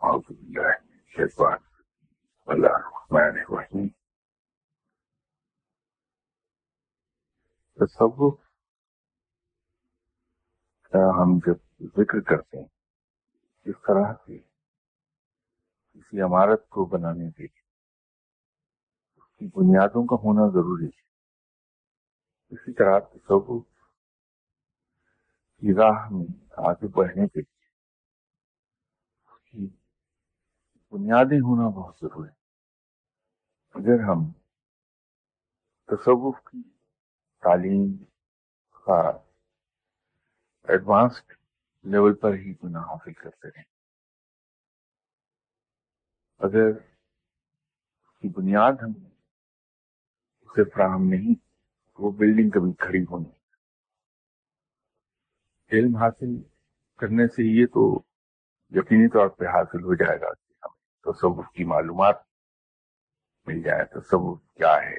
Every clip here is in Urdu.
أعوذ بالله من الشيطان الله الرحمن الرحيم تصوف کا ہم جب ذکر کرتے ہیں، اس طرح سے کسی عمارت کو بنانے کے لیے، اس کی بنیادوں کا ہونا ضروری ہے۔ اسی طرح تصوف کی راہ میں آگے بڑھنے کے لیے کی بنیادیں ہونا بہت ضروری ہے۔ اگر ہم تصوف کی تعلیم کا ایڈوانسڈ لیول پر ہی گناہ حاصل کرتے رہیں اگر اس کی بنیاد ہم اسے فراہم نہیں، وہ بلڈنگ کبھی کھڑی ہونی علم حاصل کرنے سے یہ تو یقینی طور پہ حاصل ہو جائے گا کہ ہمیں تصوف کی معلومات مل جائے تصوف کیا ہے؟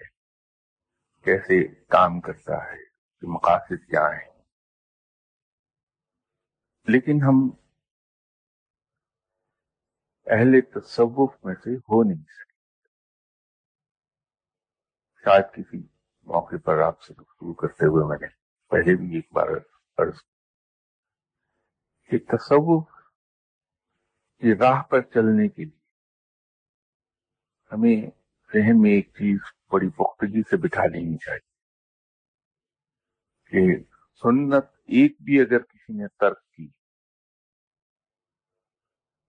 کیسے کام کرتا ہے؟ مقاصد کیا ہیں؟ لیکن ہم اہل تصوف میں سے ہو نہیں سکتے۔ شاید کسی موقع پر آپ سے گفتگو کرتے ہوئے میں نے پہلے بھی ایک بار عرض کہ تصوف کی راہ پر چلنے کے لیے۔ ہمیں ذہن میں ایک چیز بڑی پختگی سے بٹھا لینی چاہیے کہ سنت ایک بھی اگر کسی نے ترک کی،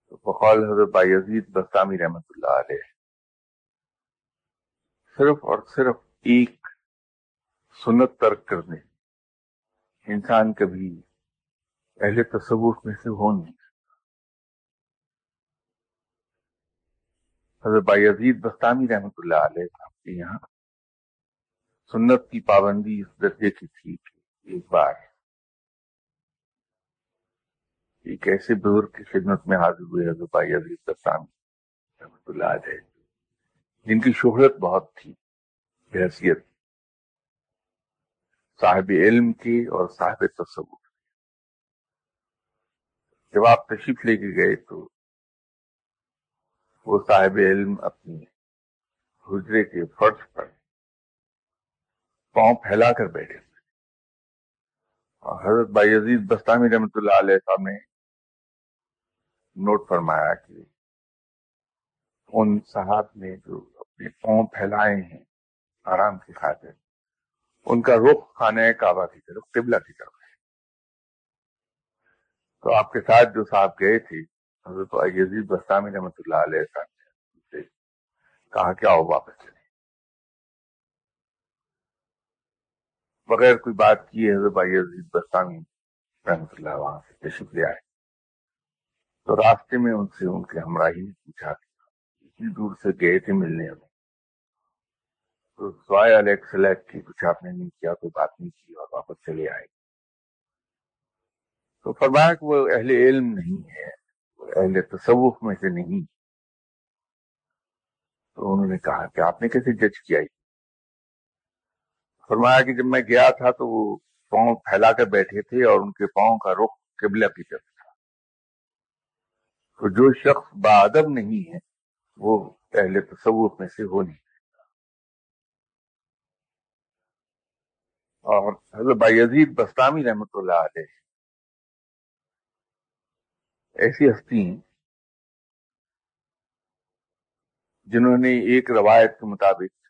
تو بقول حضرت بایزید بستامی رحمت اللہ علیہ، صرف اور صرف ایک سنت ترک کر دیں انسان کبھی اہل تصوف میں سے ہو نہیں حضرت بایزید بستامی رحمت اللہ علیہ صاحب کے یہاں سنت کی پابندی اس درجے کی تھی کہ ایک بار ایک ایسے بزرگ کی خدمت میں حاضر ہوئے حضرت بایزید بستامی رحمت اللہ علیہ، جن کی شہرت بہت تھی، بحثیت، صاحب علم کی اور صاحب تصور جب آپ تشریف لے کے گئے تو وہ صاحب علم اپنی حجرے کے فرش پر پاؤں پھیلا کر بیٹھے اور حضرت بائی عزیز بستانی رحمت اللہ علیہ صاحب نے نوٹ فرمایا کہ ان صاحب نے جو اپنے پاؤں پھیلائے ہیں آرام کی خاطر، ان کا رخ خانہ کعبہ کی طرف، قبلہ کی طرف ہے۔ تو آپ کے ساتھ جو صاحب گئے تھے حضرت عزیز بستانی رحمت اللہ علیہ صاحب نے جی۔ کہا کیا ہو واپس؟ چلے بغیر کوئی بات کیے حضرت عزیز بستانی رحمت اللہ وہاں سے۔ تشریف لے آئے۔ تو راستے میں ان سے ان کے ہمراہی نے پوچھا۔ اتنی دور سے گئے تھے ملنے ہمیں۔ تو سوائے الیکس کی کچھ آپ نے نہیں کیا، کوئی بات نہیں کی اور واپس چلے آئے۔ تو فرمایا کہ وہ اہل علم نہیں ہے اہل تصوف میں سے نہیں۔ تو انہوں نے کہا کہ آپ نے کیسے جج کیا فرمایا کہ جب میں گیا تھا تو وہ پاؤں پھیلا کر بیٹھے تھے اور ان کے پاؤں کا رخ قبلہ کی طرف تھا۔ تو جو شخص بادب نہیں ہے، وہ اہل تصوف میں سے ہو نہیں اور حضرت بائی عزیز بستامی رحمت اللہ علیہ ایسی ہستی ہیں جنہوں نے ایک روایت کے مطابق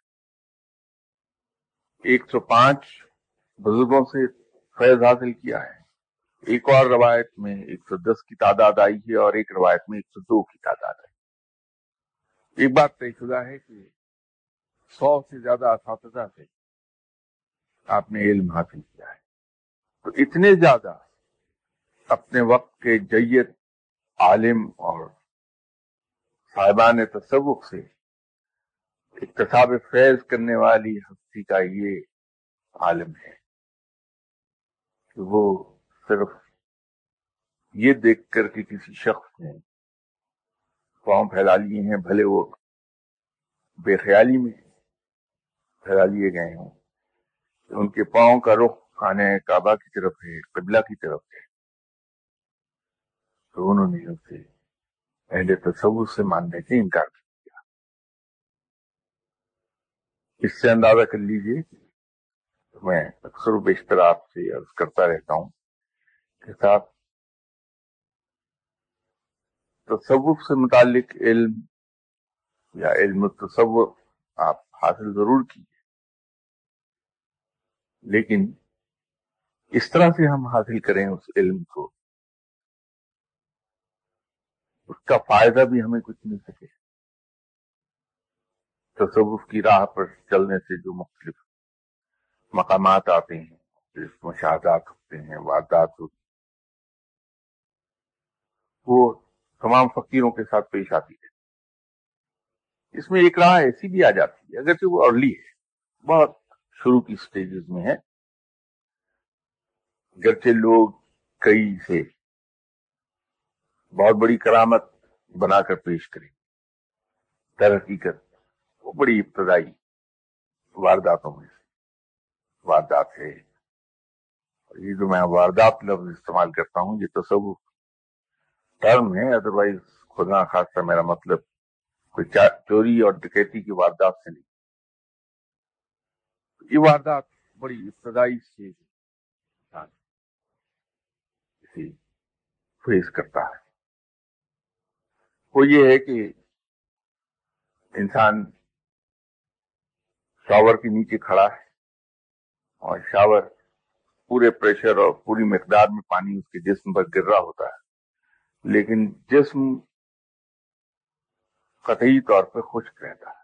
ایک سو پانچ بزرگوں سے فیض حاصل کیا ہے۔ ایک اور روایت میں ایک سو دس کی تعداد آئی ہے اور ایک روایت میں ایک سو دو کی تعداد آئی۔ ایک بات طے شدہ ہے کہ سو سے زیادہ اساتذہ سے آپ نے علم حاصل کیا ہے۔ تو اتنے زیادہ اپنے وقت کے جیت عالم اور صاحبان تصوف سے اقتصاب فیض کرنے والی ہستی کا یہ عالم ہے کہ وہ صرف یہ دیکھ کر کے کسی شخص نے پاؤں پھیلا لیے ہیں، بھلے وہ بے خیالی میں پھیلا لیے گئے ہوں۔ ان کے پاؤں کا رخ خانے کعبہ کی طرف ہے، قبلہ کی طرف ہے۔ تو انہوں نے اسے اہل تصور سے ماننے سے انکار کر دیا۔ اس سے اندازہ کر لیجیے میں اکثر و بیشتر آپ سے عرض کرتا رہتا ہوں کہ صاحب، تصوف سے متعلق علم یا علم تصور آپ حاصل ضرور کیجیے لیکن اس طرح سے ہم حاصل کریں اس علم کو اس کا فائدہ بھی ہمیں کچھ مل سکے۔ تصوف کی راہ پر چلنے سے جو مختلف مقامات آتے ہیں مشاہدات ہوتے ہیں، واردات ہوتے ہیں، وہ تمام فقیروں کے ساتھ پیش آتی ہے۔ اس میں ایک راہ ایسی بھی آ جاتی ہے، اگرچہ وہ ارلی ہے، بہت شروع کی سٹیجز میں ہے۔ گرچہ لوگ کئی سے بہت بڑی کرامت بنا کر پیش کریں۔ در حقیقت وہ بڑی ابتدائی وارداتوں میں سے واردات ہے یہ جو میں واردات لفظ استعمال کرتا ہوں، یہ تصور ٹرم ہے ادروائز خدا خاصہ میرا مطلب کوئی چوری اور ڈکیتی کی واردات سے نہیں۔ یہ واردات بڑی ابتدائی سے فیس کرتا ہے۔ وہ یہ ہے کہ انسان شاور کے نیچے کھڑا ہے اور شاور پورے پریشر اور پوری مقدار میں پانی اس کے جسم پر گر رہا ہوتا ہے۔ لیکن جسم قطعی طور پہ خشک رہتا ہے۔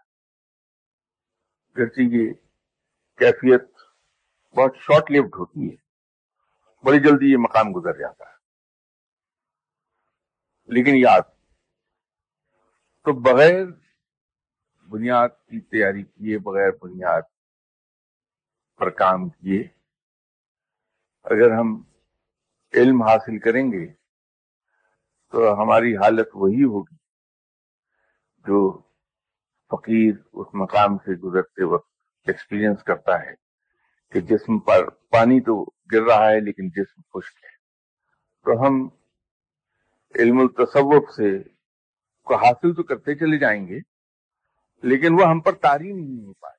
گرچہ یہ کیفیت بہت شارٹ لیوڈ ہوتی ہے، بڑی جلدی یہ مقام گزر جاتا ہے۔ لیکن یاد تو بغیر بنیاد کی تیاری کیے، بغیر بنیاد پر کام کیے، اگر ہم علم حاصل کریں گے تو ہماری حالت وہی ہوگی جو فقیر اس مقام سے گزرتے وقت ایکسپیرینس کرتا ہے کہ جسم پر پانی تو گر رہا ہے لیکن جسم خشک ہے۔ تو ہم علم التصوف سے کو حاصل تو کرتے چلے جائیں گے، لیکن وہ ہم پر تاری نہیں ہو پائے۔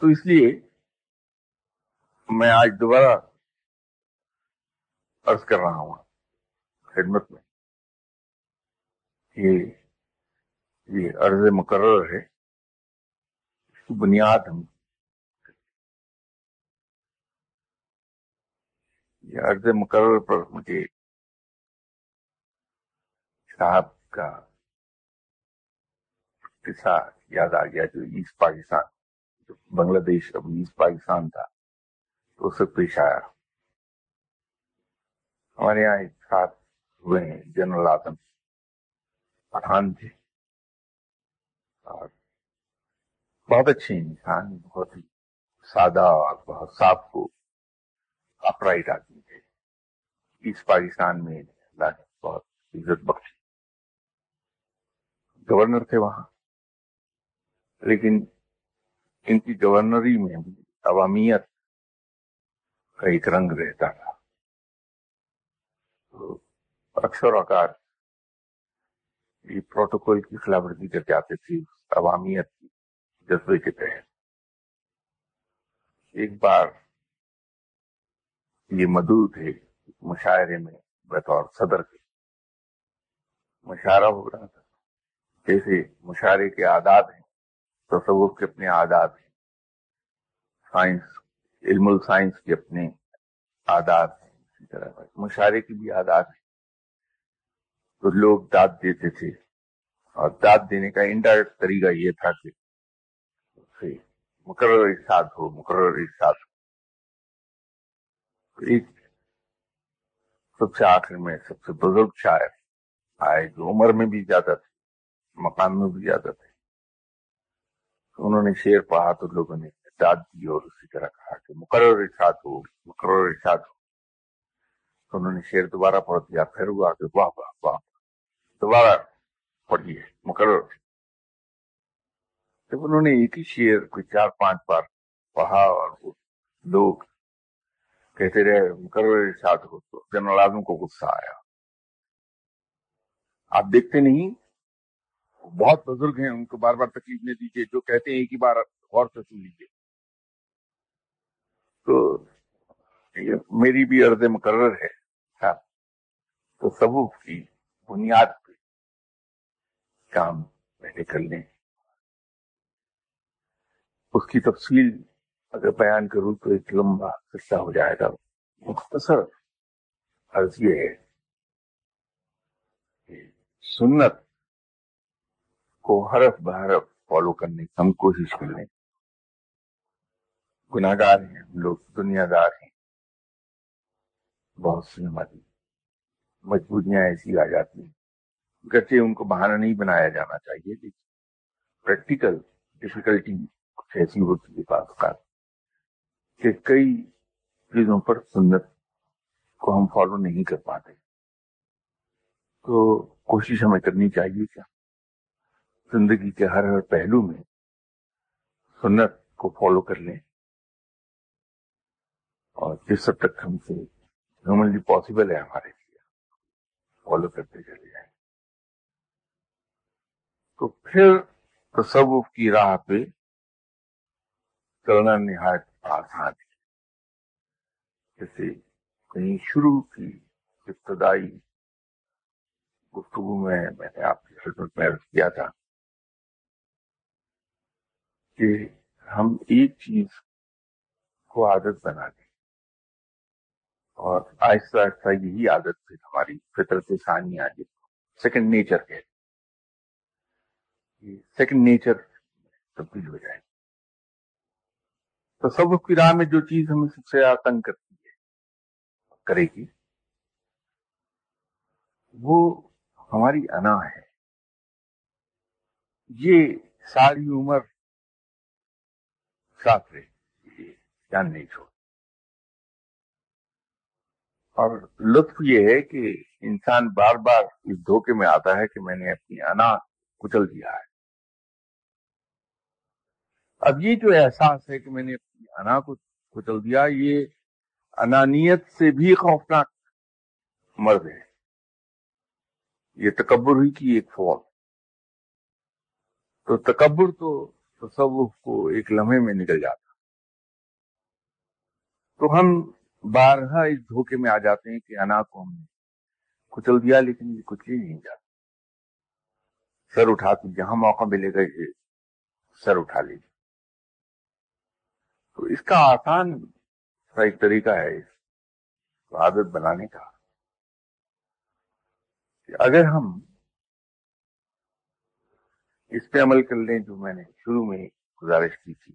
تو اس لیے میں آج دوبارہ عرض کر رہا ہوں خدمت میں۔ یہ یہ عرض مقرر ہے۔ اس کی بنیاد ہم یہ عرض مقرر پر مجھے صاحب کا قصہ یاد آ گیا جو ایسٹ پاکستان، جو بنگلہ دیش اب ایسٹ پاکستان تھا، تو اس سے پیش آیا۔ ہمارے یہاں ایک ساتھ ہوئے ہیں، جنرل آدم پٹھان تھے۔ اور بہت اچھے انسان بہت ہی سادہ اور بہت صاف کو اپرائٹ آدمی تھے۔ ایسٹ پاکستان میں اللہ نے بہت عزت بخشی۔ گورنر تھے وہاں۔ لیکن ان کی گورنری میں عوامیت کا ایک رنگ رہتا تھا۔ اکثر اوقات یہ پروٹوکول کی خلاف ورزی کر جاتے تھے، عوامیت کی جذبے کے تحت۔ ایک بار یہ مدعو تھے مشاعرے میں بطور صدر کے۔ مشاعرہ ہو رہا تھا۔ جیسے مشاعرے کے آداد ہیں تصور کے اپنے آداد ہیں، سائنس، علم السائنس کے اپنے آداد ہیں، اسی طرح مشاعرے کی بھی آداد ہیں۔ تو لوگ داد دیتے تھے اور داد دینے کا انڈائریکٹ طریقہ یہ تھا کہ مقرر ارشاد ہو، مقرر ارشاد ہو۔ ایک سب سے آخر میں سب سے بزرگ شاعر آئے جو عمر میں بھی زیادہ تھے۔ مقام میں بھی زیادہ تھے۔ انہوں نے شیر پڑھا تو لوگوں نے داد دی اور اسی طرح کہا کہ مقرر ارشاد ہو، مقرر ارشاد ہو۔ تو انہوں نے شیر دوبارہ پڑھ دیا، پھر ہوا کہ واہ واہ واہ دوبارہ پڑھیے مقرر۔ جب انہوں نے ایک ہی شیر کوئی چار، پانچ بار پڑھا اور وہ لوگ کہتے رہے مقرر ارشاد ہو تو جنرل اعظم کو غصہ آیا۔ آپ دیکھتے نہیں بہت بزرگ ہیں ان کو بار بار تکلیف نہیں دیجیے جو کہتے ہیں ایک ہی بار غور سے سن لیجیے تو میری بھی عرض مقرر ہے ہاں، تو تصوف کی بنیاد پہ کام پہلے کر لیں۔ اس کی تفصیل اگر بیان کروں تو ایک لمبا قصہ ہو جائے گا۔ مختصر عرض یہ ہے سنت کو حرف بحرف فالو کرنے کی ہم کوشش کر لیں گناہ گار ہیں ہم لوگ دنیا دار ہیں۔ بہت سی ہماری مجبوریاں ایسی آ جاتی ہیں۔ گرچہ ان کو بہانہ نہیں بنایا جانا چاہیے، لیکن پریکٹیکل ڈفیکلٹی کچھ ایسی ہوتی ہے بعض کا کہ کئی چیزوں پر سنت کو ہم فالو نہیں کر پاتے۔ تو کوشش ہمیں کرنی چاہیے کیا زندگی کے ہر ہر پہلو میں سنت کو فالو کر لیں۔ اور جس حد تک ہم سے ہیومنلی پاسبل ہے ہمارے لیے۔ فالو کرتے چلے جائیں۔ تو پھر تصوف کی راہ پہ چلنا نہایت آسان ہے۔ جیسے کہیں شروع کی ابتدائی گفتگو میں میں نے آپ کی خدمت میں عرض کیا تھا۔ کہ ہم ایک چیز کو عادت بنا دیں۔ اور آہستہ آہستہ یہی عادت پھر ہماری فطرت ثانی آ جائے سیکنڈ نیچر ہے سیکنڈ نیچر تبدیل ہو جائے۔ تصوف کی راہ میں جو چیز ہمیں سب سے تنگ کرتی ہے، کرے گی، وہ ہماری انا ہے۔ یہ ساری عمر ساتھ رہے۔ جان نہیں چھوڑ۔ اور لطف یہ ہے کہ انسان بار بار اس دھوکے میں آتا ہے کہ میں نے اپنی انا کچل دیا ہے۔ اب یہ جو احساس ہے کہ میں نے اپنی انا کو کچل دیا، یہ انانیت سے بھی خوفناک مرض ہے۔ یہ تکبر ہی کی ایک فوج۔ تو تکبر تو تصوف کو ایک لمحے میں نکل جاتا۔ تو ہم بارہا اس دھوکے میں آ جاتے ہیں کہ انا کو ہم نے کچل دیا لیکن یہ کچھ ہی نہیں جاتا۔ سر اٹھا کے جہاں موقع ملے گا یہ سر اٹھا لیجیے تو اس کا آسان سا ایک طریقہ ہے اس عادت بنانے کا کہ اگر ہم اس پہ عمل کر لیں جو میں نے شروع میں گزارش کی تھی۔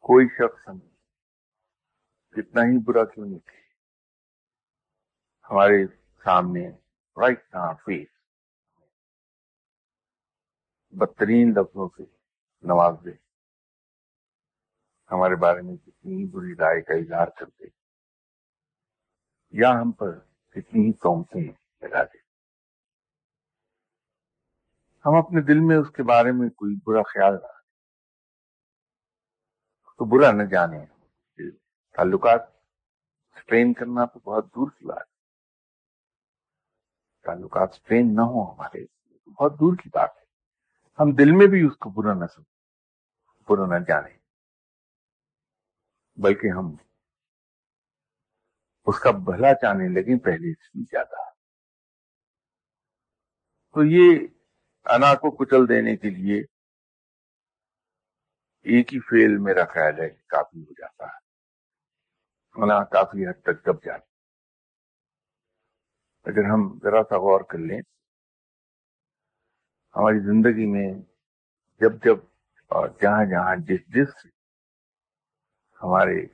کوئی شخص ہم کتنا ہی برا کیوں نہیں تھے ہمارے سامنے رائٹ ہاں، فیس بدترین لفظوں سے نواز دے۔ ہمارے بارے میں کتنی بری رائے کا اظہار کر دے۔ یا ہم پر کتنی ہی قومتیں لگا دے۔ ہم اپنے دل میں اس کے بارے میں کوئی برا خیال نہ تو برا نہ جانے تعلقات اسٹرین کرنا تو بہت دور کی بات تعلقات اسٹرین نہ ہو ہمارے بہت دور کی بات ہے۔ ہم دل میں بھی اس کو برا نہ سمجھ برا نہ جانے بلکہ ہم اس کا بھلا چاہنے لگے پہلے سے زیادہ۔ تو یہ انا کو کچل دینے کے لیے ایک ہی فیل میرا خیال ہے کافی ہو جاتا ہے۔ انا کافی حد تک دب جاتی اگر ہم ذرا سا غور کر لیں، ہماری زندگی میں جب جب اور جہاں جہاں جس جس ہمارے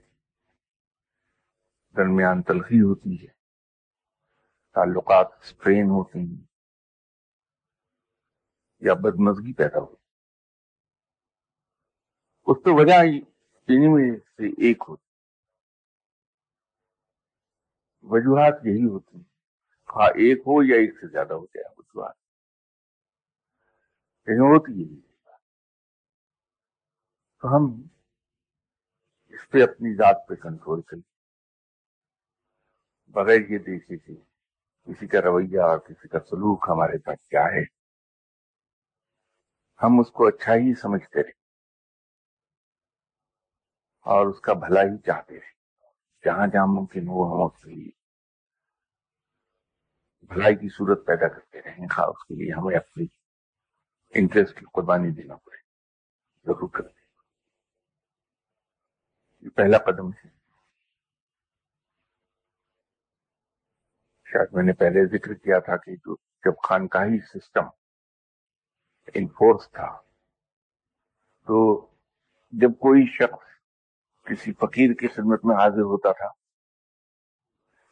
درمیان تلخی ہوتی ہے، تعلقات اسٹرین ہوتے ہیں یا بدمزگی پیدا ہوتی اس پہ وجہ میں سے ایک ہوتی وجوہات یہی ہوتی ہیں ہاں ایک ہو یا ایک سے زیادہ ہو جائے، وجوہات۔ لیکن ہوتی یہی تو ہم اس پہ اپنی ذات پہ کنٹرول کر بغیر یہ دیکھے کہ کسی کا رویہ اور کسی کا سلوک ہمارے پاس کیا ہے۔ ہم اس کو اچھا ہی سمجھتے رہے اور اس کا بھلا ہی چاہتے رہے۔ جہاں جہاں ممکن ہو، ہم اس کے لیے بھلائی کی صورت پیدا کرتے رہیں۔ خواہ اس کے لیے ہمیں اپنی انٹرسٹ کی قربانی دینا پڑے۔ ضرور کرتے یہ پہلا قدم ہے۔ شاید میں نے پہلے ذکر کیا تھا کہ جو جب خانقاہی سسٹم انفورس تھا۔ تو جب کوئی شخص کسی فقیر کی خدمت میں حاضر ہوتا تھا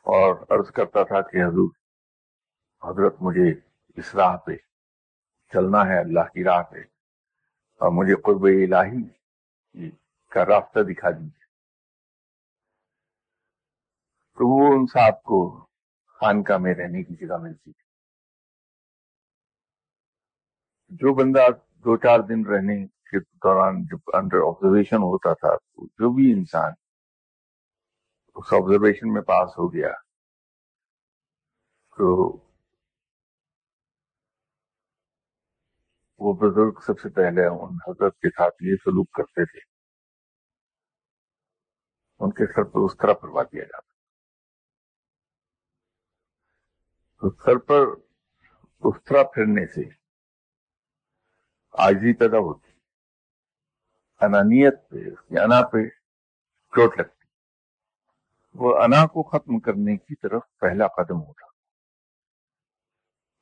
اور عرض کرتا تھا کہ حضور، حضرت مجھے اس راہ پہ چلنا ہے، اللہ کی راہ پہ، اور مجھے قرب الہی کا راستہ دکھا دیجیے تو وہ ان صاحب کو خانقاہ میں رہنے کی جگہ ملتی۔ تھی جو بندہ دو چار دن رہنے کے دوران جب انڈر آبزرویشن ہوتا تھا، جو بھی انسان اس آبزرویشن میں پاس ہو گیا، تو وہ بزرگ سب سے پہلے ان حضرت کے ساتھ یہ سلوک کرتے تھے۔ ان کے سر پر اس طرح پروا دیا جاتا تو سر پر اس طرح پھرنے سے آجی پیدا ہوتی انانیت پہ اس کی انا پہ چوٹ لگتی۔ وہ انا کو ختم کرنے کی طرف پہلا قدم ہوتا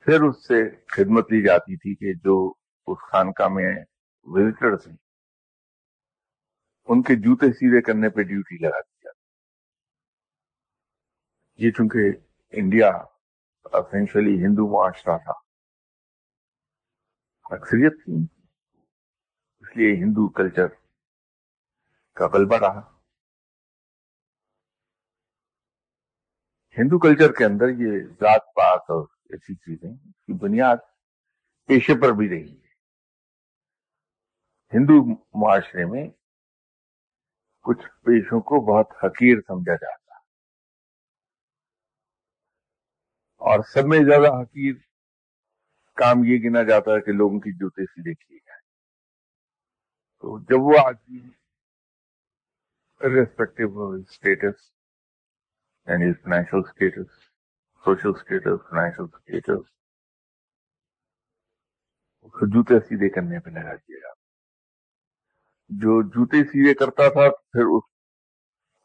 پھر اس سے خدمت لی جاتی تھی کہ جو اس خانقاہ میں وزٹرز ہیں، ان کے جوتے سیدھے کرنے پہ ڈیوٹی لگا دی جاتی۔ یہ چونکہ انڈیا اسینشلی ہندو معاشرہ تھا۔ اکثریت تھی اس لیے ہندو کلچر کا غلبہ رہا۔ ہندو کلچر کے اندر یہ ذات پات اور ایسی چیزیں کی بنیاد پیشے پر بھی رہی۔ ہے ہندو معاشرے میں کچھ پیشوں کو بہت حقیر سمجھا جاتا۔ اور سب میں زیادہ حقیر کام یہ گنا جاتا ہے کہ لوگوں کی جوتے سیدھے کیے جائیں۔ تو جب وہ آدمی ریسپیکٹو اسٹیٹس یعنی financial status social status financial status جوتے سیدھے کرنے پہ لگا دیا۔ جاتا جو جوتے سیدھے کرتا تھا، پھر اس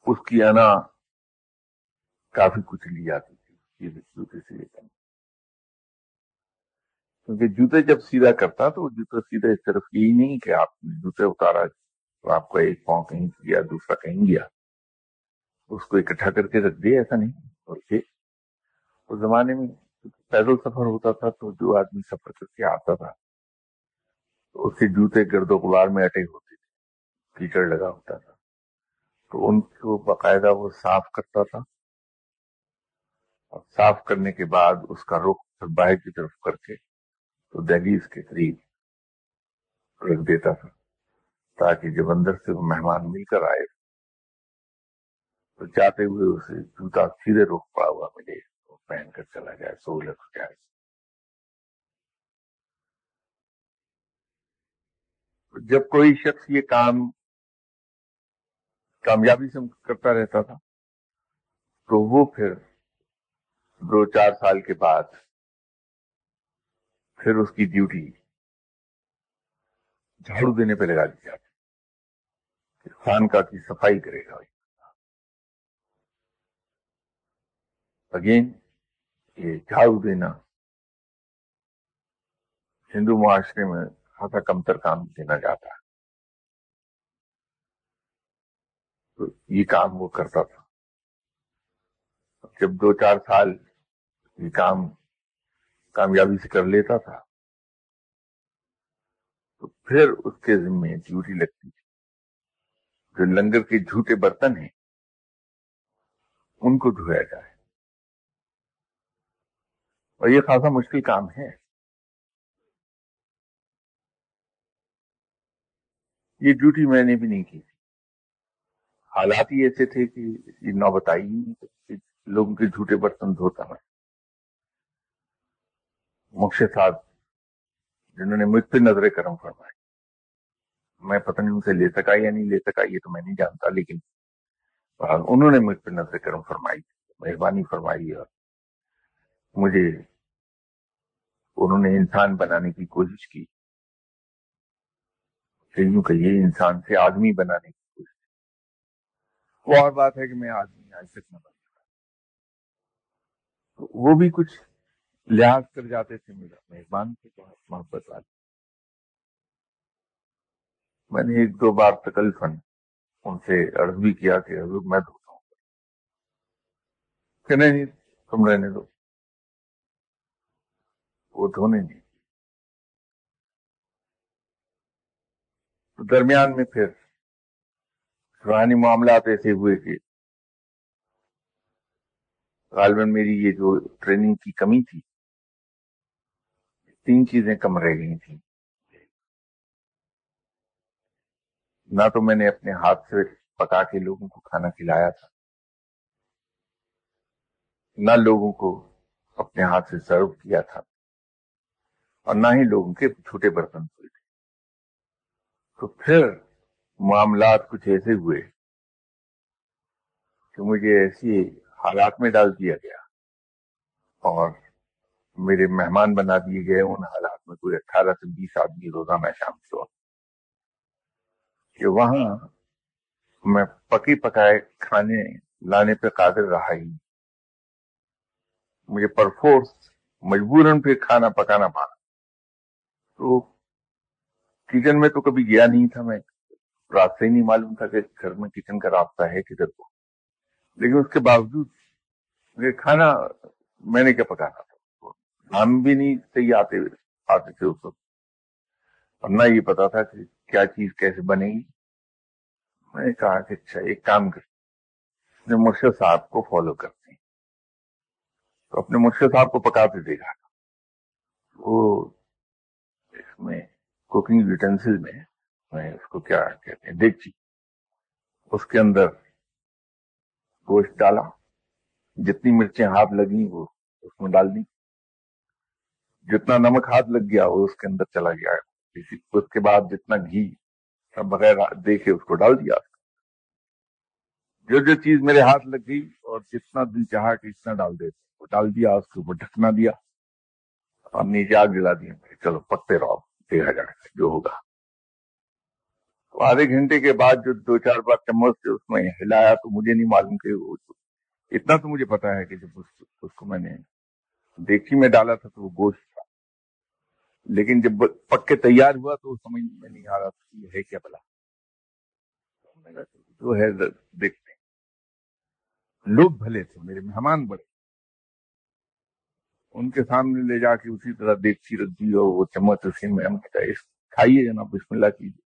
اس کی انا کافی کچھ لی جاتی تھی۔ جوتے سیدھے کرنے۔ کیونکہ جوتے جب سیدھا کرتا تو جوتے سیدھے صرف یہی نہیں کہ آپ نے جوتے اتارا، تو آپ کا ایک پاؤں کہیں گیا، دوسرا کہیں گیا۔ اس کو اکٹھا کر کے رکھ دیا، ایسا نہیں۔ بلکہ اس زمانے میں پیدل سفر ہوتا تھا تو جو آدمی سفر کر کے آتا تھا، تو اس کے جوتے گرد و غبار میں اٹے ہوتے تھے، کیچڑ لگا ہوتا تھا۔ تو ان کو باقاعدہ وہ صاف کرتا تھا۔ اور صاف کرنے کے بعد اس کا رخ باہر کی طرف کر کے تو دہلیز کے قریب رکھ دیتا تھا تاکہ جب اندر سے وہ مہمان مل کر آئے تو جاتے ہوئے اسے جوتا سیدھے رخ پڑا ہوا ملے وہ پہن کر چلا جائے سہولت ہو جائے جب کوئی شخص یہ کام کامیابی سے کرتا رہتا تھا تو وہ پھر دو چار سال کے بعد پھر اس کی ڈیوٹی جھاڑو دینے پہ لگا دی جاتی خانقاہ کی صفائی کرے گا۔ اگین یہ جھاڑو دینا ہندو معاشرے میں خاصا کمتر کام دینا جاتا ہے۔ تو یہ کام وہ کرتا تھا۔ جب دو چار سال یہ کام کامیابی سے کر لیتا تھا۔ تو پھر اس کے ذمے ڈیوٹی لگتی۔ تھی جو لنگر کے جھوٹے برتن ہیں، ان کو دھویا جائے۔ اور یہ خاصا مشکل کام ہے۔ یہ ڈیوٹی میں نے بھی نہیں کی۔ حالات ہی ایسے تھے کہ یہ نوبت آئی نہیں لوگوں کے جھوٹے برتن دھوتا میں۔ مقصد صاحب، جنہوں نے مجھ پہ نظر کرم فرمائی میں پتہ نہیں ان سے لے سکا یا نہیں لے سکا یہ تو میں نہیں جانتا، لیکن انہوں نے مجھ پہ نظر کرم فرمائی، مہربانی فرمائی اور مجھے انہوں نے انسان بنانے کی کوشش کی۔ یوں کہ یہ انسان سے آدمی بنانے کی کوشش۔ کی وہ اور بات ہے کہ میں آدمی ہاں، آج تک نہ بن وہ بھی کچھ لحاظ کر جاتے تھے، میرا مہربان سے بہت محبت والے میں نے ایک دو بار تکلفن ان سے عرض بھی کیا کہ حضور، میں دھوتا ہوں۔ کہ نہیں، تم رہنے دو۔ وہ دھونے نہیں۔ تو درمیان میں پھر روحانی معاملات ایسے ہوئے کہ غالباً میری یہ جو ٹریننگ کی کمی تھی تین چیزیں کم رہ گئی تھیں۔ نہ تو میں نے اپنے ہاتھ سے پکا کے لوگوں کو کھانا کھلایا تھا، نہ لوگوں کو اپنے ہاتھ سے سرو کیا تھا، اور نہ ہی لوگوں کے چھوٹے برتن ہوئے تھے تو پھر معاملات کچھ ایسے ہوئے کہ مجھے ایسی حالات میں ڈال دیا گیا اور میرے مہمان بنا دیے گئے ان حالات میں کوئی اٹھارہ سے بیس آدمی روزہ میں شام سے کہ وہاں میں پکی پکائے کھانے لانے پہ قادر رہا ہی مجھے پرفورس مجبوراً پھر کھانا پکانا پڑا۔ تو کچن میں تو کبھی گیا نہیں تھا میں۔ رات سے ہی نہیں معلوم تھا کہ گھر میں کچن کا رابطہ ہے کدھر۔ کو لیکن اس کے باوجود کھانا میں نے کیا پکانا تھا۔ ہم بھی نہیں صحیح آتے آتے تھے اس وقت۔ اور نہ یہ پتا تھا کہ کیا چیز کیسے بنے گی۔ میں نے کہا کہ اچھا ایک کام کر مرشد صاحب کو فالو کرتے ہیں۔ تو اپنے مرشد صاحب کو پکاتے دیکھا۔ وہ اس میں کوکنگ یوٹینسل میں میں اس کو کیا کہتے ہیں دیکھچی اس کے اندر گوشت ڈالا۔ جتنی مرچیں ہاتھ لگی وہ اس میں ڈال دی۔ جتنا نمک ہاتھ لگ گیا وہ اس کے اندر چلا گیا۔ اس کے بعد جتنا گھی سب بغیر دیکھے اس کو ڈال دیا۔ جو جو چیز میرے ہاتھ لگ گئی اور جتنا دل چاہا کہ اتنا ڈال دے۔ وہ ڈال دیا، اس کے اوپر ڈھکنا دیا۔ اور نیچے آگ جلا دیا چلو پکتے رہو۔ دیکھا جائے جو ہوگا۔ آدھے گھنٹے کے بعد جو دو چار بار چمچ سے اس میں ہلایا تو مجھے نہیں معلوم کہ وہ اتنا تو مجھے پتا ہے کہ جب اس کو میں نے دیکھی میں ڈالا تھا تو وہ گوشت تھا۔ لیکن جب پک کے تیار ہوا تو سمجھ میں نہیں آ رہا تھا یہ ہے کیا بلا جو ہے، دیکھتے لوگ بھلے تھے، میرے مہمان بڑے۔ ان کے سامنے لے جا کے اسی طرح دیکھتی رکھ دی اور وہ چمچ اسی میں ہم کھائیے جناب، بسم اللہ کیجیے۔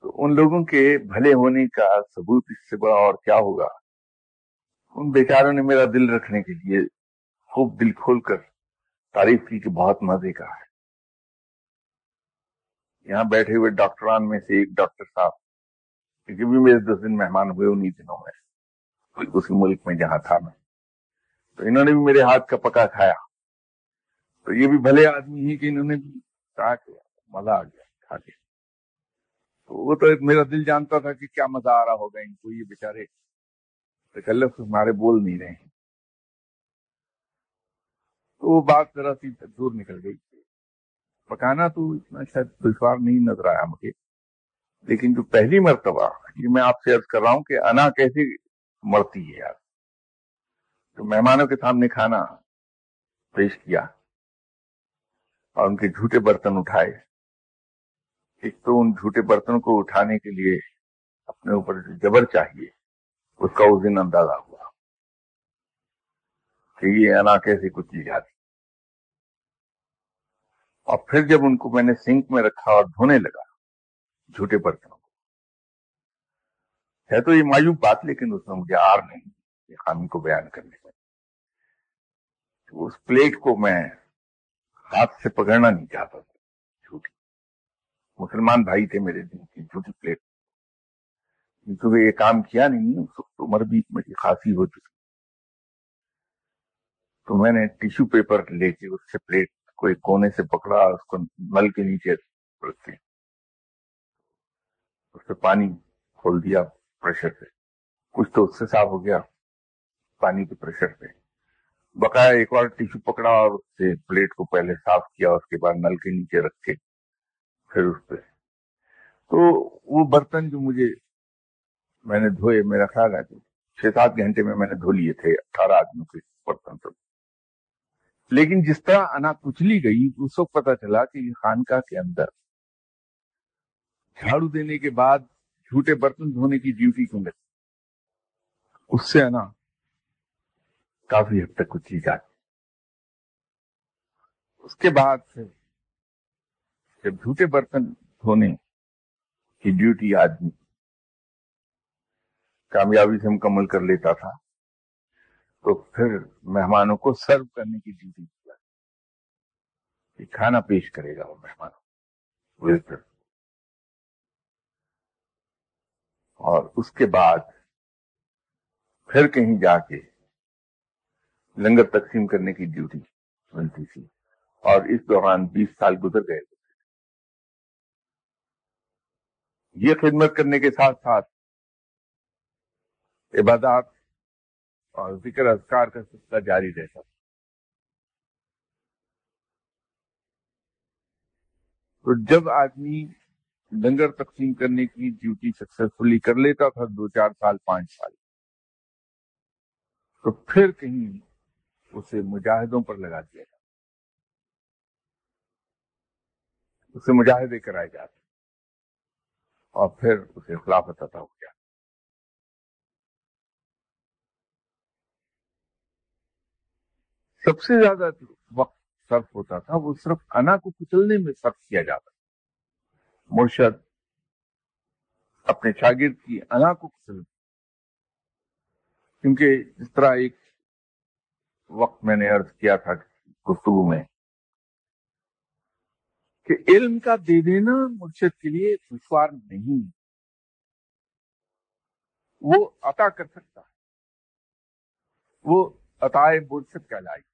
تو ان لوگوں کے بھلے ہونے کا ثبوت اس سے بڑا اور کیا ہوگا؟ ان بیچاروں نے میرا دل رکھنے کے لیے خوب دل کھول کر تعریف کی کہ بہت مزے کا ہے۔ یہاں بیٹھے ہوئے ڈاکٹران میں سے ایک ڈاکٹر صاحب، کیونکہ بھی میرے دس دن مہمان ہوئے انہیں دنوں میں اسی ملک میں جہاں تھا میں۔ تو انہوں نے بھی میرے ہاتھ کا پکا کھایا۔ تو یہ بھی بھلے آدمی ہی کہ انہوں نے بھی کہا کہ مزہ آ گیا کھا کے۔ تو وہ تو میرا دل جانتا تھا کہ کیا مزہ آ رہا ہوگا ان کو، یہ بےچارے تکلف ہمارے بول نہیں رہے۔ ہیں تو وہ بات ذرا سی دور نکل گئی۔ پکانا تو اتنا شاید دشوار نہیں نظر آیا مجھے، لیکن جو پہلی مرتبہ یہ میں آپ سے عرض کر رہا ہوں کہ انا کیسے مرتی ہے یار۔ تو مہمانوں کے سامنے کھانا پیش کیا اور ان کے جھوٹے برتن اٹھائے۔ ایک تو ان جھوٹے برتنوں کو اٹھانے کے لیے اپنے اوپر جو جبر چاہیے، اس کا اس دن اندازہ ہوا۔ یہ انا کیسے کچھ چیز آتی اور پھر جب ان کو میں نے سنک میں رکھا اور دھونے لگا، جھوٹے برتنوں کو۔ ہے تو یہ مایوب بات، لیکن اس میں مجھے آر نہیں، یہ خامی کو بیان کرنے میں۔ اس پلیٹ کو میں ہاتھ سے پکڑنا نہیں چاہتا تھا، جھوٹی۔ مسلمان بھائی تھے میرے دن کی جھوٹی پلیٹ۔ کیونکہ یہ کام کیا نہیں، اس وقت عمر بھی میری خاصی ہو چکی۔ تو میں نے ٹیشو پیپر لے کے اس سے پلیٹ کو ایک کونے سے پکڑا اس کو نل کے نیچے رکھتے اس پہ پانی کھول دیا پریشر سے۔ کچھ تو اس سے صاف ہو گیا پانی کے پریشر پہ بقایا ایک اور ٹیشو پکڑا اور اس سے پلیٹ کو پہلے صاف کیا اس کے بعد نل کے نیچے رکھے پھر اس پہ۔ تو وہ برتن جو مجھے میں نے دھوئے، میرا خیال ہے چھ سات گھنٹے میں میں نے دھو لیے تھے، اٹھارہ آدمیوں کے برتن سب۔ لیکن جس طرح انا کچلی گئی، اس وقت پتا چلا کہ یہ خانقاہ کے اندر جھاڑو دینے کے بعد جھوٹے برتن دھونے کی ڈیوٹی کیوں لگتی اس سے انا کافی حد تک کچھ جاتی اس کے بعد پھر جب جھوٹے برتن دھونے کی ڈیوٹی آدمی کامیابی سے مکمل کر لیتا تھا تو پھر مہمانوں کو سرو کرنے کی ڈیوٹی کھانا پیش کرے گا وہ مہمانوں اور اس کے بعد پھر کہیں جا کے لنگر تقسیم کرنے کی ڈیوٹی ملتی تھی۔ اور اس دوران بیس سال گزر گئے۔ یہ خدمت کرنے کے ساتھ ساتھ عبادات اور ذکر اذکار کا سلسلہ جاری رہتا تو جب آدمی لنگر تقسیم کرنے کی ڈیوٹی سکسیسفلی کر لیتا تھا، دو چار سال، پانچ سال، تو پھر کہیں اسے مجاہدوں پر لگا دیا جاتا اسے مجاہدے کرائے جاتے اور پھر اسے خلافت عطا ہو گیا سب سے زیادہ وقت صرف ہوتا تھا، وہ صرف انا کو کچلنے میں صرف کیا جاتا مرشد اپنے شاگرد کی انا کو کچل کیونکہ اس طرح ایک وقت میں نے عرض کیا تھا گفتگو میں کہ علم کا دے دینا مرشد کے لیے دشوار نہیں۔ وہ عطا کر سکتا ہے۔ وہ عطائے مرشد کہلائی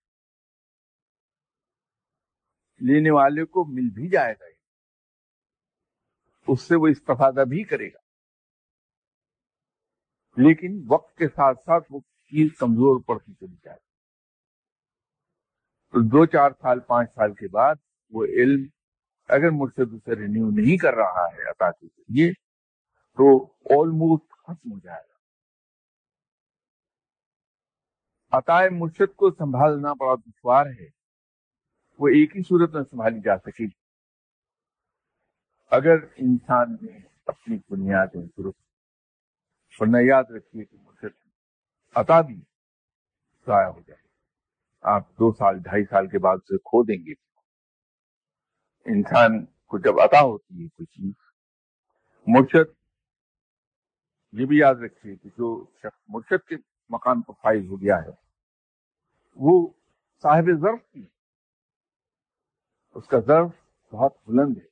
لینے والے کو مل بھی جائے گا اس سے وہ استفادہ بھی کرے گا۔ لیکن وقت کے ساتھ ساتھ وہ چیز کمزور پڑتی چلی جائے۔ تو دو چار سال، پانچ سال کے بعد وہ علم اگر مجھ سے اسے رینیو نہیں کر رہا ہے عطا کے ذریعے تو آلموسٹ ختم ہو جائے گا۔ عطائے مرشد کو سنبھالنا بڑا دشوار ہے۔ وہ ایک ہی صورت میں سنبھالی جا سکے اگر انسان نے اپنی بنیادیں درست ورنہ یاد رکھیے کہ مرشد عطا بھی ضائع ہو جائے آپ دو سال، ڈھائی سال کے بعد اسے کھو دیں گے۔ انسان کو جب عطا ہوتی ہے کوئی چیز، مرشد، یہ بھی یاد رکھیے کہ جو شخص مرشد کے مقام پر فائز ہو گیا ہے، وہ صاحب ضرف کی اس کا ضرف بہت بلند ہے۔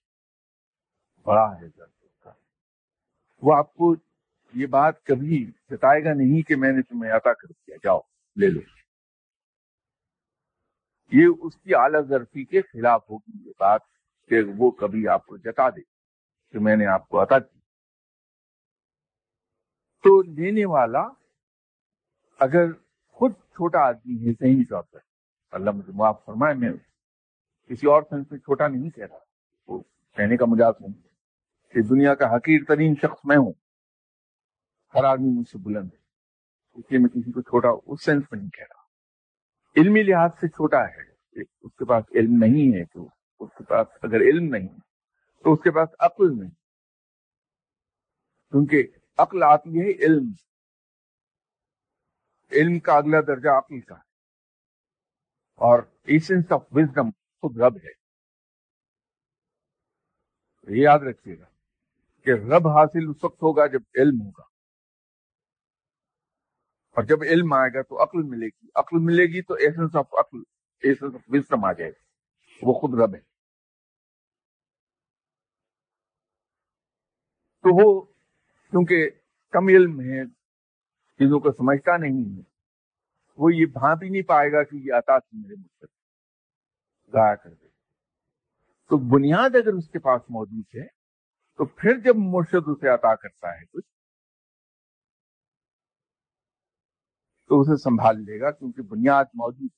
بڑا ہے ضرف اس کا۔ وہ آپ کو یہ بات کبھی جتائے گا نہیں کہ میں نے تمہیں عطا کر دیا۔ جاؤ، لے لو۔ یہ اس کی اعلی ضرفی کے خلاف ہوگی۔ یہ بات کہ وہ کبھی آپ کو جتا دے کہ میں نے آپ کو عطا کی۔ تو لینے والا اگر خود چھوٹا آدمی ہے، صحیح طور پر اللہ مجھے معاف فرمائے، میں کسی اور سینس میں چھوٹا نہیں کہہ رہا۔ وہ کہنے کا مجاز نہیں کہ دنیا کا حقیر ترین شخص میں ہوں۔ ہر آدمی مجھ سے بلند ہے۔ اس لیے میں کسی کو چھوٹا اس سینس میں نہیں کہہ رہا۔ علمی لحاظ سے چھوٹا ہے اس کے پاس علم نہیں ہے تو اس کے پاس اگر علم نہیں تو اس کے پاس عقل نہیں۔ کیونکہ عقل آتی ہے علم۔ علم کا اگلا درجہ عقل کا ہے۔ اور ایسنس آف وزڈم خود رب ہے۔ یہ یاد رکھیے گا کہ رب حاصل اس وقت ہوگا جب علم ہوگا۔ اور جب علم آئے گا تو عقل ملے گی۔ عقل ملے گی تو ایسنس آف عقل ایسنس آف وزڈم آ جائے گا۔ وہ خود رب ہے۔ تو وہ، کیونکہ کم علم ہے، چیزوں کو سمجھتا نہیں ہے، وہ یہ بھانپ ہی نہیں پائے گا کہ یہ عطا تھی میرے مقصد۔ ضائع کر دے۔ تو بنیاد اگر اس کے پاس موجود ہے، تو پھر جب مرشد اسے عطا کرتا ہے کچھ، تو اسے سنبھال لے گا کیونکہ بنیاد موجود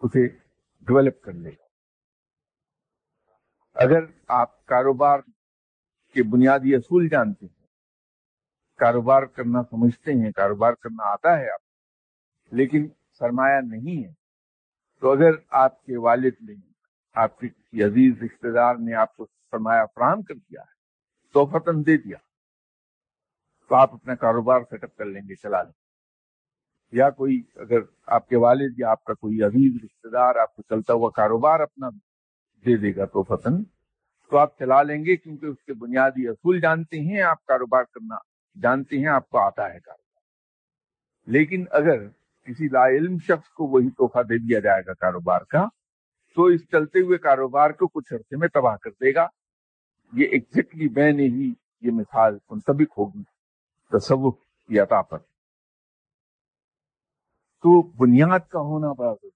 اسے ڈیولپ کر لے گا۔ اگر آپ کاروبار کے بنیادی اصول جانتے ہیں، کاروبار کرنا سمجھتے ہیں، کاروبار کرنا آتا ہے آپ، لیکن سرمایہ نہیں ہے تو اگر آپ کے والد نے آپ کے کسی عزیز رشتے دار نے آپ کو سرمایہ فراہم کر دیا ہے تو فتن دے دیا، تو آپ اپنا کاروبار سیٹ اپ کر لیں گے، چلا لیں یا کوئی اگر آپ کے والد یا آپ کا کوئی عزیز رشتے دار آپ کو چلتا ہوا کاروبار اپنا دے دے گا تو فتن تو آپ چلا لیں گے کیونکہ اس کے بنیادی اصول جانتے ہیں، آپ کاروبار کرنا جانتے ہیں، آپ کو آتا ہے کاروبار۔ لیکن اگر کسی لا علم شخص کو وہی تحفہ دے دیا جائے گا کاروبار کا، تو اس چلتے ہوئے کاروبار کو کچھ عرصے میں تباہ کر دے گا۔ یہ ایگزیکٹلی میں نے ہی یہ مثال منطبق ہوگی، تصوف کی عطا پر۔ تو بنیاد کا ہونا بڑا ضروری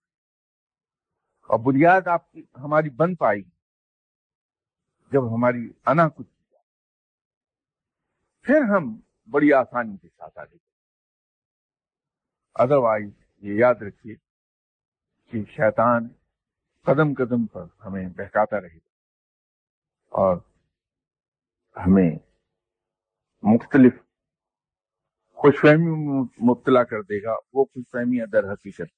اور بنیاد آپ کی، ہماری بن پائے گی جب ہماری انا کچھ پھر ہم بڑی آسانی کے ساتھ آگے۔ ادروائز یہ یاد رکھیے کہ شیطان قدم قدم پر ہمیں بہکاتا رہے گا اور ہمیں مختلف خوش فہمی میں مبتلا کر دے گا، وہ خوش فہمی در حقیقت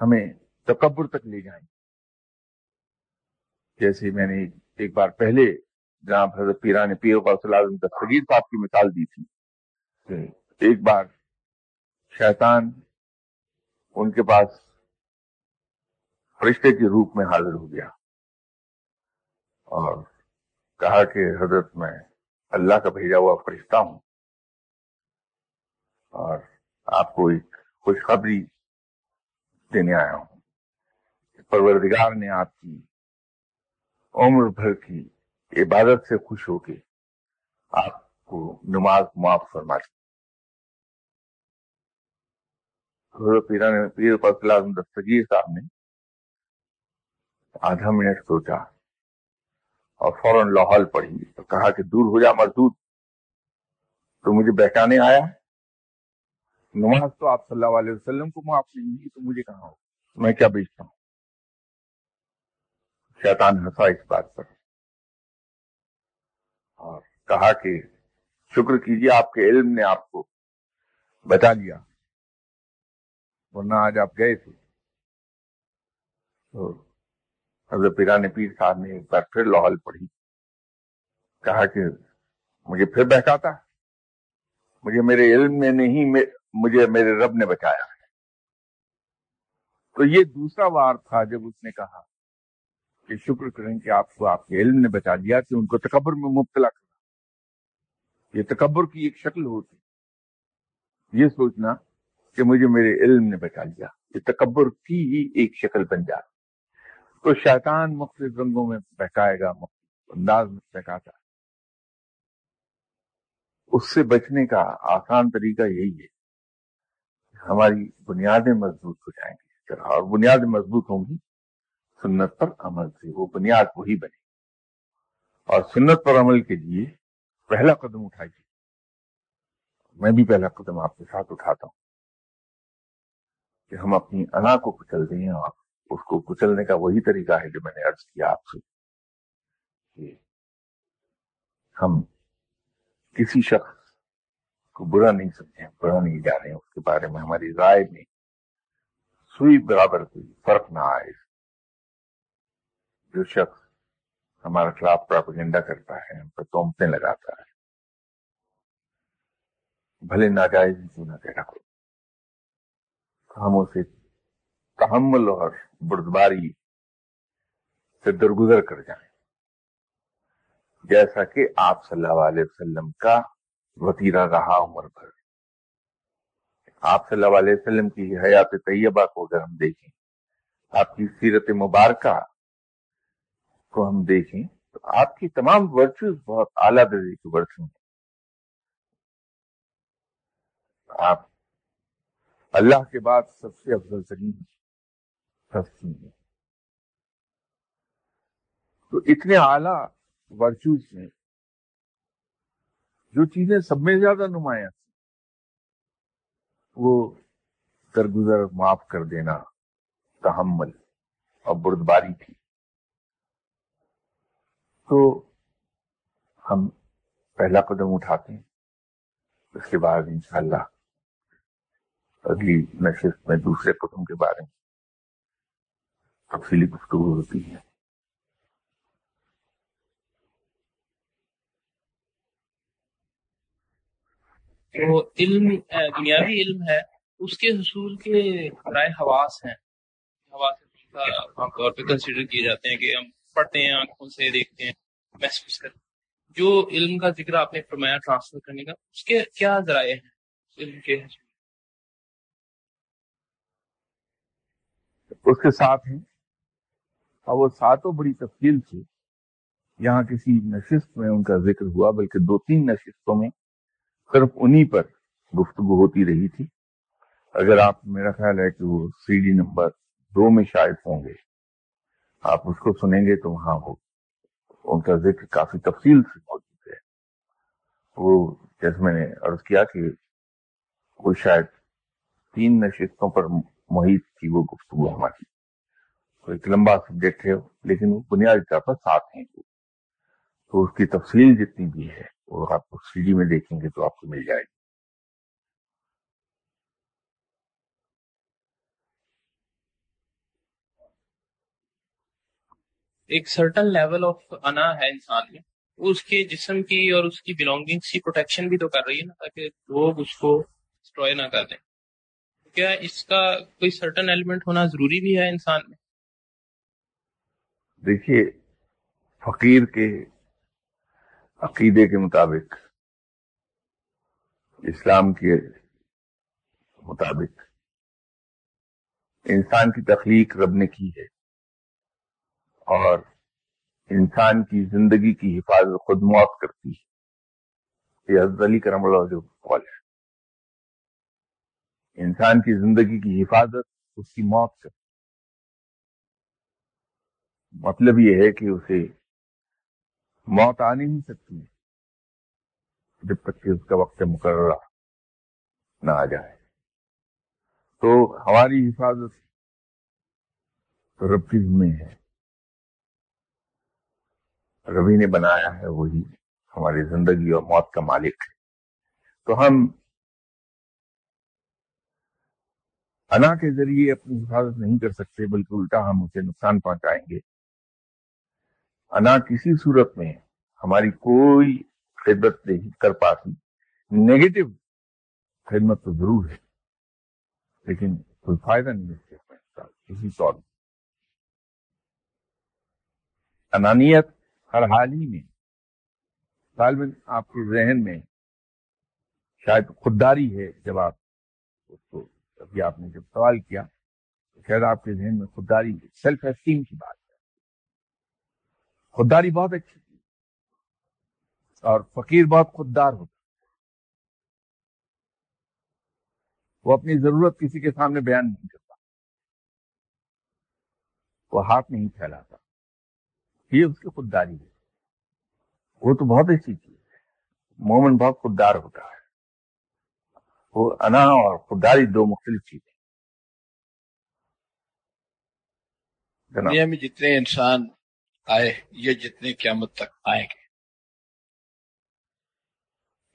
ہمیں تکبر تک لے جائیں۔ جیسے میں نے ایک بار پہلے جناب حضرت پیران پیر اعظم دستگیر صاحب کی مثال دی تھی ایک بار شیطان ان کے پاس فرشتے کے روپ میں حاضر ہو گیا اور کہا کہ حضرت میں اللہ کا بھیجا ہوا فرشتہ ہوں اور آپ کو ایک خوشخبری دینے آیا ہوں پروردگار نے آپ کی عمر بھر کی عبادت سے خوش ہو کے آپ کو نماز معاف فرما دی۔ پیر دستگیر صاحب نے آدھا منٹ سوچا اور فوراً لاہور پڑھی تو کہا کہ دور ہو جا مردود۔ تو مجھے بہکانے آیا۔ نماز تو آپ صلی اللہ علیہ وسلم کو معاف نہیں ہوگی تو مجھے کہاں ہو؟ میں کیا بیچتا ہوں؟ شیطان ہنسا اس بات پر۔ اور کہا کہ شکر کیجیے، آپ کے علم نے آپ کو بچا لیا۔ ورنہ آج آپ گئے تھے۔ تو حضرت پیران پیر صاحب نے ایک بار پھر لاہل پڑھی۔ کہا کہ مجھے پھر بہکاتا مجھے میرے علم میں نہیں مجھے میرے رب نے بچایا ہے۔ تو یہ دوسرا وار تھا جب اس نے کہا کہ شکر کریں کہ آپ کو آپ کے علم نے بچا دیا، کہ ان کو تکبر میں مبتلا کرنا یہ تکبر کی ایک شکل ہوتی۔ یہ سوچنا کہ مجھے میرے علم نے بچا لیا یہ تکبر کی ہی ایک شکل بن جاتی تو شیطان مختلف رنگوں میں بہکائے گا، مختلف انداز میں بہکاتا اس سے بچنے کا آسان طریقہ یہی ہے۔ ہماری بنیادیں مضبوط ہو جائیں گی۔ اور بنیادیں مضبوط ہوں گی، سنت پر عمل سے وہ بنیاد وہی بنے۔ اور سنت پر عمل کے لیے پہلا قدم اٹھائیے۔ میں بھی پہلا قدم آپ کے ساتھ اٹھاتا ہوں۔ کہ ہم اپنی انا کو کچل دیں اور اس کو کچلنے کا وہی طریقہ ہے جو میں نے عرض کیا آپ سے کہ ہم کسی شخص کو برا نہیں سمجھیں، برا نہیں جانیں، اس کے بارے میں ہماری رائے میں سوئی برابر کوئی فرق نہ آئے۔ جو شخص ہمارے خلاف پراپگنڈا کرتا ہے، ہم پر تومتے لگاتا ہے۔ بھلے ناجائز کیوں نہ کہنا کو ہم اسے تحمل اور بردباری سے درگزر کر جائیں۔ جیسا کہ آپ صلی اللہ علیہ وسلم کا وطیرہ رہا عمر بھر آپ صلی اللہ علیہ وسلم کی حیات طیبہ کو اگر ہم دیکھیں، آپ کی سیرت مبارکہ کو ہم دیکھیں، تو آپ کی تمام ورچوز بہت اعلیٰ درجے کی ورچو ہیں۔ آپ اللہ کے بعد سب سے افضل ترین ہستی ہیں تو اتنے اعلی ورچوز میں جو چیزیں سب میں زیادہ نمایاں تھیں وہ درگزر، معاف کر دینا، تحمل اور بردباری تھی۔ تو ہم پہلا قدم اٹھاتے ہیں، اس کے بعد انشاءاللہ اگلی نشست میں دوسرے قدم کے بارے میں تفصیلی گفتگو ہوتی ہے۔ تو علم دنیاوی علم ہے، اس کے حصول کے رائے حواس ہیں۔ حواس عام طور پہ کنسیڈر کیے جاتے ہیں کہ ہم پڑھتے ہیں، آنکھوں سے دیکھتے ہیں، محسوس کرتے ہیں۔ جو علم کا ذکر آپ نے فرمایا ٹرانسفر کرنے کا، اس کے کیا ذرائع ہیں؟ علم کے حصول۔ اس کے ساتھ ہیں۔ اور وہ ساتوں بڑی تفصیل سے یہاں کسی نشست میں ان کا ذکر ہوا، بلکہ دو تین نشستوں میں صرف انہی پر گفتگو ہوتی رہی تھی۔ اگر آپ، میرا خیال ہے کہ وہ سی ڈی نمبر دو میں شاید ہوں گے۔ آپ اس کو سنیں گے تو وہاں ہو ان کا ذکر کافی تفصیل سے موجود ہے۔ وہ، جیسے میں نے عرض کیا کہ وہ شاید تین نشستوں پر محیط تھی وہ گفتگو ہماری ایک لمبا سبجیکٹ ہے لیکن وہ بنیادی طور پر ساتھ ہیں۔ تو اس کی تفصیل جتنی بھی ہے وہ آپ کو سی ڈی میں دیکھیں گے تو آپ کو مل جائے گی۔ ایک سرٹن لیول آف انا ہے انسان میں۔ اس کے جسم کی اور اس کی بلونگنگ کی پروٹیکشن بھی تو کر رہی ہے نا، تاکہ لوگ اس کو ڈسٹروائے نہ کر دیں۔ کیا اس کا کوئی سرٹن ایلیمنٹ ہونا ضروری بھی ہے انسان میں؟ دیکھیے، فقیر کے عقیدے کے مطابق، اسلام کے مطابق، انسان کی تخلیق رب نے کی ہے اور انسان کی زندگی کی حفاظت خود موت کرتی ہے۔ یہ حضرت علی کرم اللہ جو قول ہے۔ انسان کی زندگی کی حفاظت اس کی موت کرتی مطلب یہ ہے کہ اسے موت آ نہیں سکتی جب تک کہ اس کا وقت مقررہ نہ آ جائے۔ تو ہماری حفاظت رب کی ذمہ ہے۔ ربی نے بنایا ہے وہی ہماری زندگی اور موت کا مالک ہے۔ تو ہم انا کے ذریعے اپنی حفاظت نہیں کر سکتے، بلکہ الٹا ہم اسے نقصان پہنچائیں گے۔ انا کسی صورت میں ہماری کوئی خدمت نہیں کر پاتی۔ نیگیٹو خدمت تو ضرور ہے، لیکن کوئی فائدہ نہیں ہے کسی طور انانیت ہر حال ہی میں، طالب آپ کے ذہن میں شاید خودداری ہے جب آپ اس کو ابھی آپ نے جب سوال کیا شاید آپ کے ذہن میں خودداری سیلف اسٹیم کی بات ہے۔ خودداری بہت اچھی تھی اور فقیر بہت خوددار ہوتا وہ اپنی ضرورت کسی کے سامنے بیان نہیں کرتا وہ ہاتھ نہیں پھیلاتا۔ یہ اس کی خودداری ہے۔ وہ تو بہت اچھی چیز ہے۔ مومن بہت خوددار ہوتا ہے۔ انا اور خودداری دو مختلف چیزیں دنیا میں جتنے انسان آئے یا جتنے قیامت تک آئیں گے۔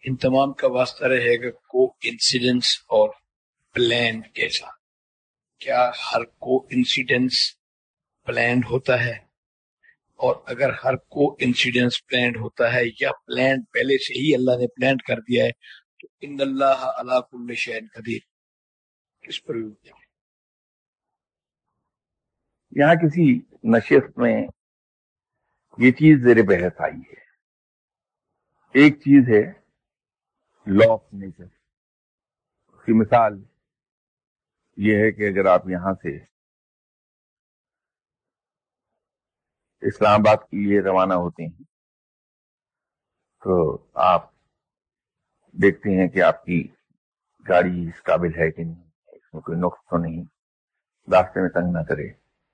ان تمام کا واسطہ رہے گا کو انسیڈنس اور پلان کیسا کیا ہر کو انسیڈنس پلانڈ ہوتا ہے؟ اور اگر ہر کو انسیڈنس پلانڈ ہوتا ہے، یا پلان پہلے سے ہی اللہ نے پلان کر دیا ہے ان اللہ اللہ کل قدیر۔ کس پر یہاں کسی نشست میں یہ چیز زیر بحث آئی ہے۔ ایک چیز ہے لا آف نیچر اس کی مثال یہ ہے کہ اگر آپ یہاں سے اسلام آباد کے لیے روانہ ہوتے ہیں تو آپ دیکھتے ہیں کہ آپ کی گاڑی اس قابل ہے کہ نہیں، اس میں کوئی نقص تو نہیں۔ راستے میں تنگ نہ کرے۔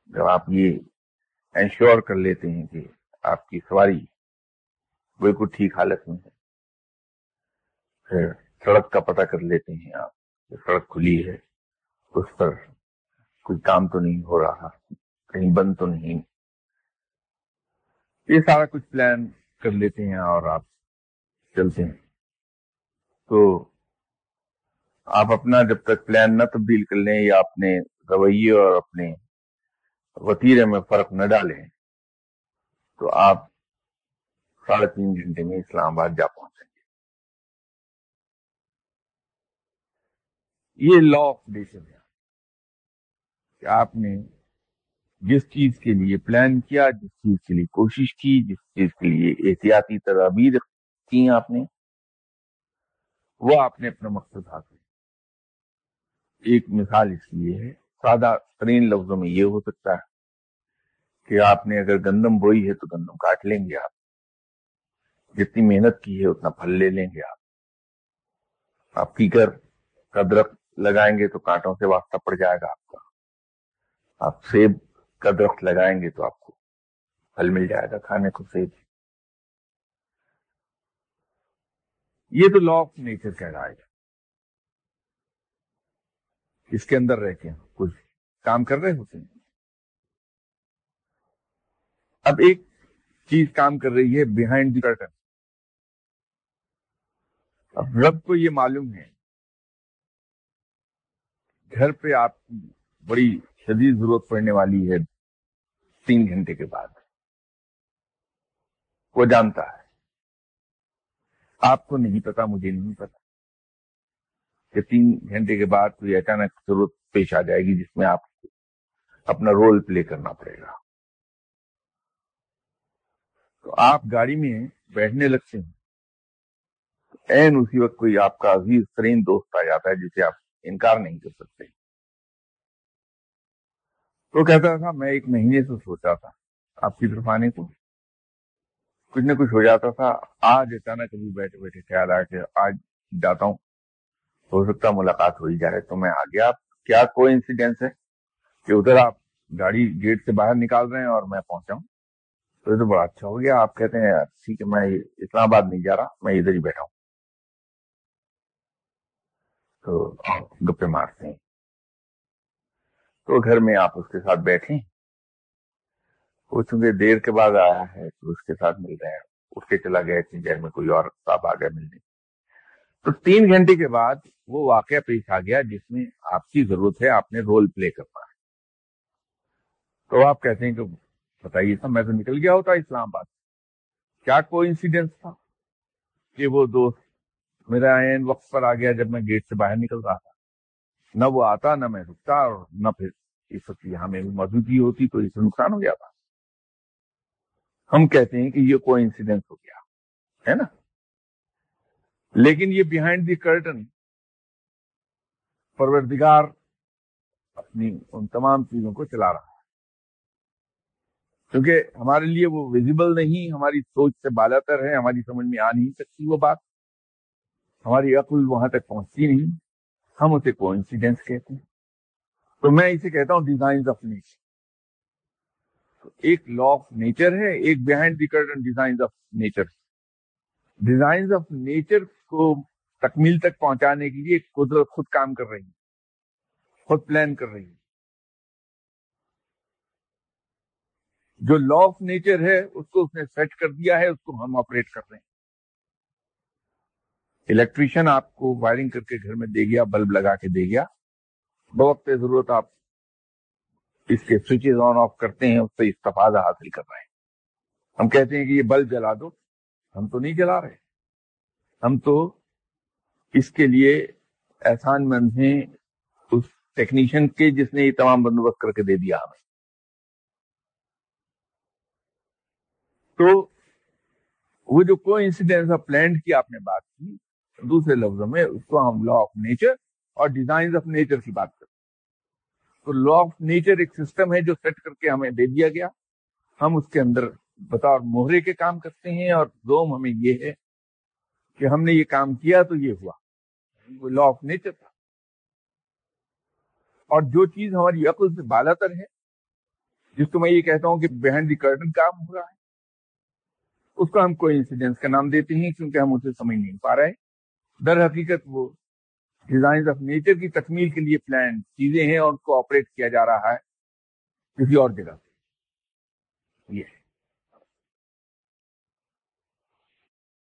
جب آپ یہ انشور کر لیتے ہیں کہ آپ کی سواری بالکل ٹھیک حالت میں ہے، پھر سڑک کا پتہ کر لیتے ہیں آپ سڑک کھلی ہے۔ اس پر کوئی کام تو نہیں ہو رہا، کہیں بند تو نہیں۔ یہ سارا کچھ پلان کر لیتے ہیں اور آپ چلتے ہیں۔ تو آپ اپنا جب تک پلان نہ تبدیل کر لیں یا اپنے رویے اور اپنے وطیرے میں فرق نہ ڈالیں، تو آپ ساڑھے تین گھنٹے میں اسلام آباد جا پہنچیں گے یہ لا آف نیچر ہے کہ آپ نے جس چیز کے لیے پلان کیا، جس چیز کے لیے کوشش کی، جس چیز کے لیے احتیاطی تدابیر کی آپ نے وہ آپ نے اپنا مقصد حاصل ایک مثال اس لیے ہے، سادہ ترین لفظوں میں یہ ہو سکتا ہے کہ آپ نے اگر گندم بوئی ہے تو گندم کاٹ لیں گے آپ۔ جتنی محنت کی ہے اتنا پھل لے لیں گے آپ۔ آپ کیکر کا درخت لگائیں گے تو کانٹوں سے واسطہ پڑ جائے گا آپ کا۔ آپ سیب کا درخت لگائیں گے تو آپ کو پھل مل جائے گا، کھانے کو سیب۔ یہ تو لا آف نیچر کہہ رہا ہے اس کے اندر رہ کے کچھ کام کر رہے ہوتے ہیں۔ اب ایک چیز کام کر رہی ہے بیہائنڈ دی کرٹن اب رب کو یہ معلوم ہے۔ گھر پہ آپ کی بڑی شدید ضرورت پڑنے والی ہے تین گھنٹے کے بعد۔ وہ جانتا ہے۔ آپ کو نہیں پتا، مجھے نہیں پتا۔ کہ تین گھنٹے کے بعد کوئی اچانک ضرورت پیش آ جائے گی جس میں آپ کو اپنا رول پلے کرنا پڑے گا۔ تو آپ گاڑی میں بیٹھنے لگتے ہیں۔ این اسی وقت کوئی آپ کا عزیز، ترین دوست آ جاتا ہے جسے آپ انکار نہیں کر سکتے۔ تو کہتا تھا، میں ایک مہینے سے سوچا تھا۔ آپ کی طرف آنے کو؟ کچھ نہ کچھ ہو جاتا تھا۔ آج اچانک کبھی بیٹھے بیٹھے خیال آیا کہ آج جاتا ہوں۔ ہو سکتا ملاقات ہو ہی جائے۔ تو میں آ گیا کیا کوئی انسیڈینس ہے کہ ادھر آپ گاڑی گیٹ سے باہر نکال رہے ہیں اور میں پہنچا ہوں؟ تو یہ تو بڑا اچھا ہو گیا۔ آپ کہتے ہیں، ٹھیک ہے، میں اسلام آباد نہیں جا رہا، میں ادھر ہی بیٹھا ہوں۔ تو گپے مارتے ہیں۔ تو گھر میں آپ اس کے ساتھ بیٹھے وہ چونکہ دیر کے بعد آیا ہے تو اس کے ساتھ مل رہے ہیں۔ اٹھ کے چلا گیا اتنی دیر میں کوئی اور صاحب آ گیا ملنے تو تین گھنٹے کے بعد وہ واقعہ پیش آ گیا جس میں آپ کی ضرورت ہے، آپ نے رول پلے کرنا ہے۔ تو آپ کہتے ہیں کہ بتائیے تھا میں تو نکل گیا ہوتا اسلام آباد۔ کیا کوئی انسیڈنس تھا کہ وہ دوست میرا عین وقت پر آ گیا جب میں گیٹ سے باہر نکل رہا تھا؟ نہ وہ آتا، نہ میں رکتا اور نہ پھر اس وقت یہاں میں موجودگی ہوتی تو اس سے نقصان ہو جاتا۔ ہم کہتے ہیں کہ یہ کوئی انسیڈنس ہو گیا، ہے نا؟ لیکن یہ بیہائنڈ دی کرٹن پروردگار اپنی ان تمام چیزوں کو چلا رہا ہے۔ کیونکہ ہمارے لیے وہ ویزیبل نہیں، ہماری سوچ سے بالا تر ہے، ہماری سمجھ میں آ نہیں سکتی وہ بات۔ ہماری عقل وہاں تک پہنچتی نہیں، ہم اسے کو انسیڈینس کہتے ہیں۔ تو میں اسے کہتا ہوں ڈیزائن آف نیچر ایک لا آف نیچر ہے، ایک behind the curtain design of nature design of nature کو تکمیل تک پہنچانے کے لیے قدرت خود کام کر رہی ہے خود پلان کر رہی ہے جو لا آف نیچر ہے، اس کو اس نے سیٹ کر دیا ہے، اس کو ہم آپریٹ کر رہے ہیں۔ الیکٹریشین آپ کو وائرنگ کر کے گھر میں دے گیا بلب لگا کے دے گیا۔ بوقت ضرورت آپ اس کے سوئچز آن آف کرتے ہیں، اس سے استفادہ حاصل کر رہے ہیں۔ ہم کہتے ہیں کہ یہ بلب جلا دو۔ ہم تو نہیں جلا رہے۔ ہم تو اس کے لیے احسان مند ہیں۔ اس ٹیکنیشین کے جس نے یہ تمام بندوبست کر کے دے دیا ہمیں۔ تو وہ جو کو انسیڈینس آف لینڈ کی آپ نے بات کی، دوسرے لفظوں میں اس کو ہم لا آف نیچر اور ڈیزائن آف نیچر کی بات کرتے تو لا آف نیچر ایک سسٹم ہے جو سیٹ کر کے ہمیں دے دیا گیا۔ ہم اس کے اندر بطور موہرے کے کام کرتے ہیں اور دوم ہمیں یہ ہے کہ ہم نے یہ کام کیا تو یہ ہوا۔ وہ لا آف نیچر تھا۔ اور جو چیز ہماری عقل سے بالا تر ہے، جس کو میں یہ کہتا ہوں کہ بہن دی کرٹن کام ہو رہا ہے، اس کو ہم کوئی انسیڈنس کا نام دیتے ہیں کیونکہ ہم اسے سمجھ نہیں پا رہے۔ در حقیقت وہ ڈیزائن آف نیچر کی تکمیل کے لیے پلان چیزیں ہیں اور ان کو آپریٹ کیا جا رہا ہے کسی اور جگہ یہ ہے.